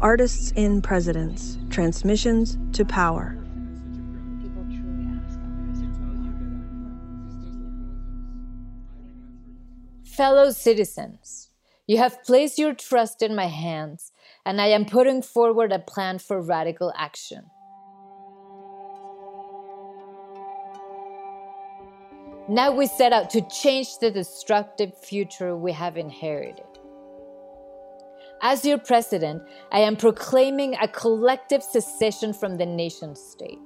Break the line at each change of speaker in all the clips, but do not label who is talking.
Artists in Presidents Transmissions to Power.
Fellow citizens, you have placed your trust in my hands, and I am putting forward a plan for radical action. Now we set out to change the destructive future we have inherited. As your president, I am proclaiming a collective secession from the nation state.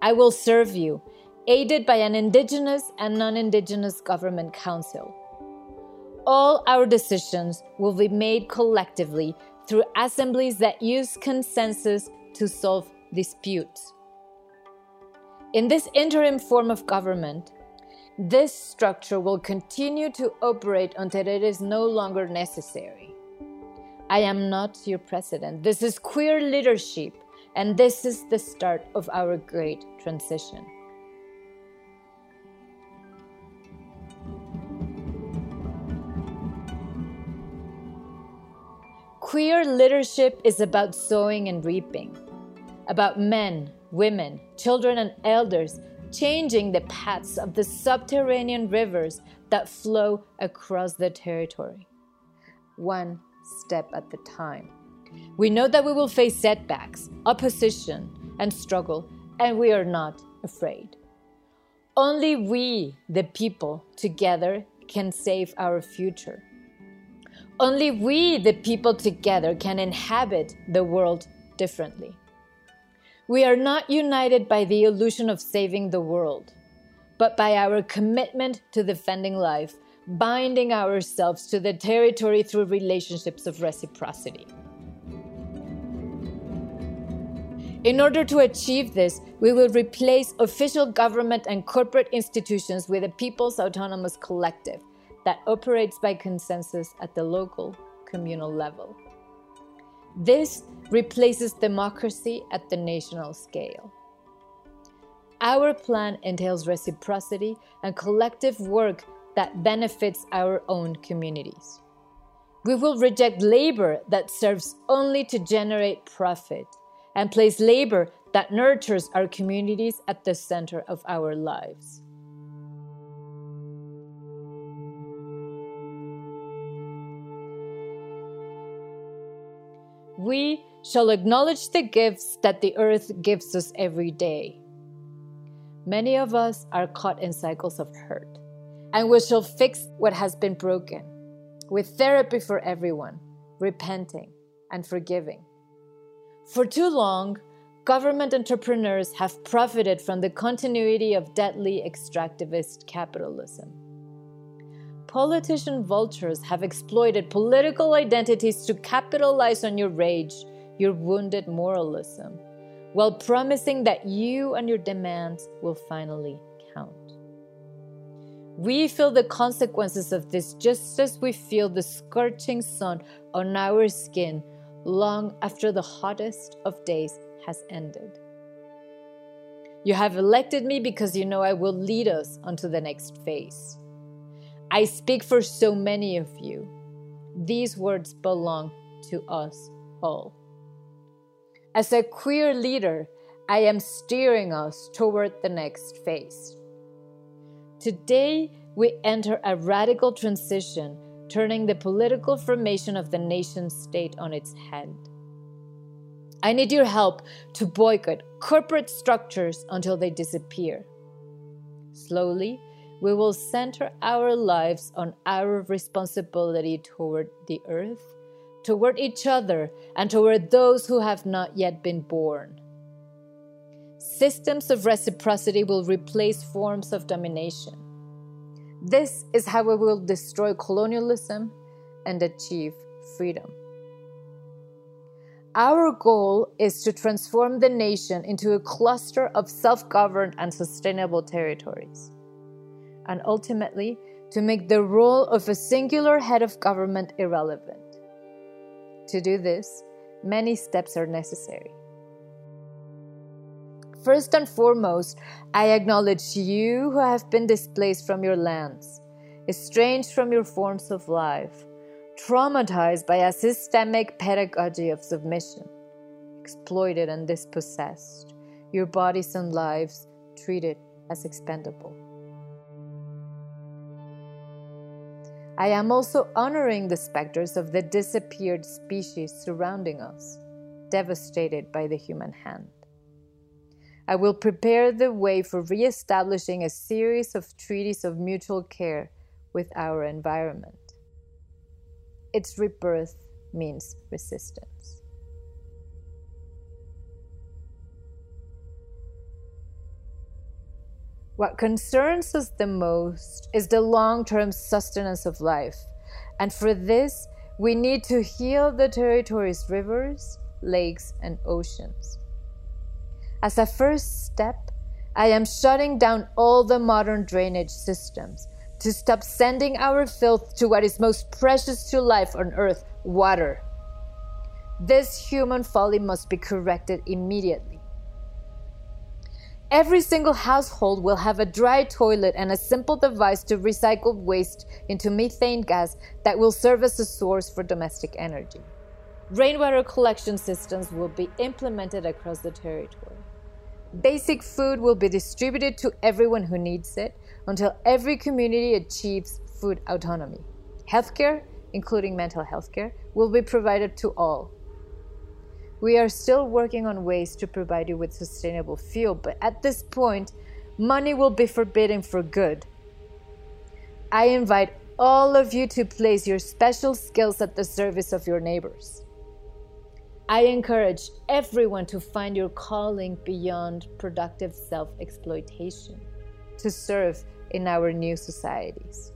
I will serve you aided by an Indigenous and non Indigenous Government Council. All our decisions will be made collectively through assemblies that use consensus to solve disputes. In this interim form of government, this structure will continue to operate until it is no longer necessary. I am not your president. This is queer leadership, and this is the start of our great transition. Queer leadership is about sowing and reaping, about men, women, children, and elders changing the paths of the subterranean rivers that flow across the territory, one step at a time. We know that we will face setbacks, opposition, and struggle, and we are not afraid. Only we, the people, together can save our future. Only we, the people together, can inhabit the world differently. We are not united by the illusion of saving the world, but by our commitment to defending life, binding ourselves to the territory through relationships of reciprocity. In order to achieve this, we will replace official government and corporate institutions with a people's autonomous collective that operates by consensus at the local, communal level. This replaces democracy at the national scale. Our plan entails reciprocity and collective work that benefits our own communities. We will reject labor that serves only to generate profit and place labor that nurtures our communities at the center of our lives. We shall acknowledge the gifts that the earth gives us every day. Many of us are caught in cycles of hurt, and we shall fix what has been broken with therapy for everyone, repenting and forgiving. For too long, government entrepreneurs have profited from the continuity of deadly extractivist capitalism politician vultures have exploited political identities to capitalize on your rage, your wounded moralism, while promising that you and your demands will finally count. We feel the consequences of this just as we feel the scorching sun on our skin long after the hottest of days has ended. You have elected me because you know I will lead us onto the next phase. I speak for so many of you. These words belong to us all. As a queer leader, I am steering us toward the next phase. Today, we enter a radical transition, turning the political formation of the nation state on its head. I need your help to boycott corporate structures until they disappear. Slowly, we will center our lives on our responsibility toward the earth, toward each other, and toward those who have not yet been born. Systems of reciprocity will replace forms of domination. This is how we will destroy colonialism and achieve freedom. Our goal is to transform the nation into a cluster of self governed and sustainable territories and ultimately to make the role of a singular head of government irrelevant. To do this, many steps are necessary. First and foremost, I acknowledge you who have been displaced from your lands. estranged from your forms of life, traumatized by a systemic pedagogy of submission, exploited and dispossessed, your bodies and lives treated as expendable. I am also honoring the specters of the disappeared species surrounding us, devastated by the human hand. I will prepare the way for re establishing a series of treaties of mutual care with our environment. Its rebirth means resistance. What concerns us the most is the long term sustenance of life. And for this, we need to heal the territory's rivers, lakes, and oceans. As a first step, I am shutting down all the modern drainage systems to stop sending our filth to what is most precious to life on earth water. This human folly must be corrected immediately. Every single household will have a dry toilet and a simple device to recycle waste into methane gas that will serve as a source for domestic energy. Rainwater collection systems will be implemented across the territory. Basic food will be distributed to everyone who needs it until every community achieves food autonomy. Healthcare, including mental health care, will be provided to all we are still working on ways to provide you with sustainable fuel, but at this point, money will be forbidden for good. I invite all of you to place your special skills at the service of your neighbors. I encourage everyone to find your calling beyond productive self exploitation, to serve in our new societies.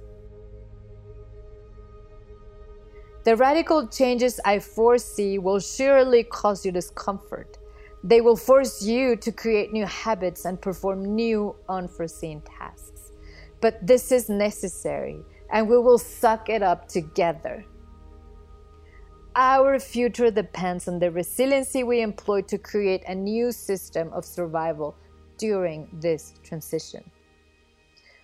The radical changes I foresee will surely cause you discomfort. They will force you to create new habits and perform new unforeseen tasks. But this is necessary, and we will suck it up together. Our future depends on the resiliency we employ to create a new system of survival during this transition.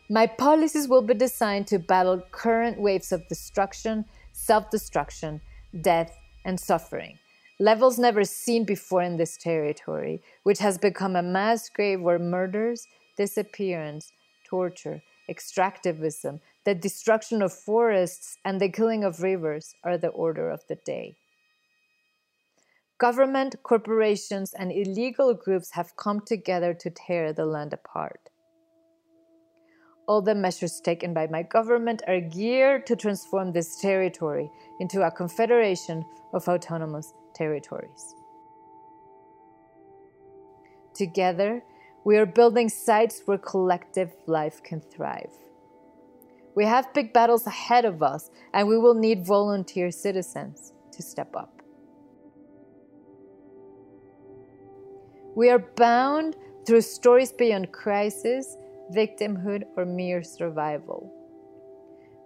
My policies will be designed to battle current waves of destruction self destruction, death, and suffering. Levels never seen before in this territory, which has become a mass grave where murders, disappearance, torture, extractivism, the destruction of forests, and the killing of rivers are the order of the day. Government, corporations, and illegal groups have come together to tear the land apart all the measures taken by my government are geared to transform this territory into a confederation of autonomous territories. Together, we are building sites where collective life can thrive. We have big battles ahead of us, and we will need volunteer citizens to step up. We are bound through stories beyond crisis victimhood, or mere survival.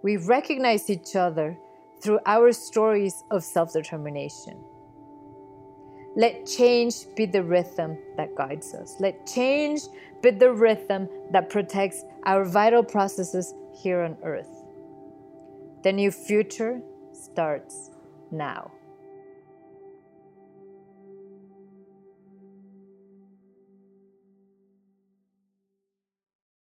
We recognize each other through our stories of self determination. Let change be the rhythm that guides us. Let change be the rhythm that protects our vital processes here on earth. The new future starts now.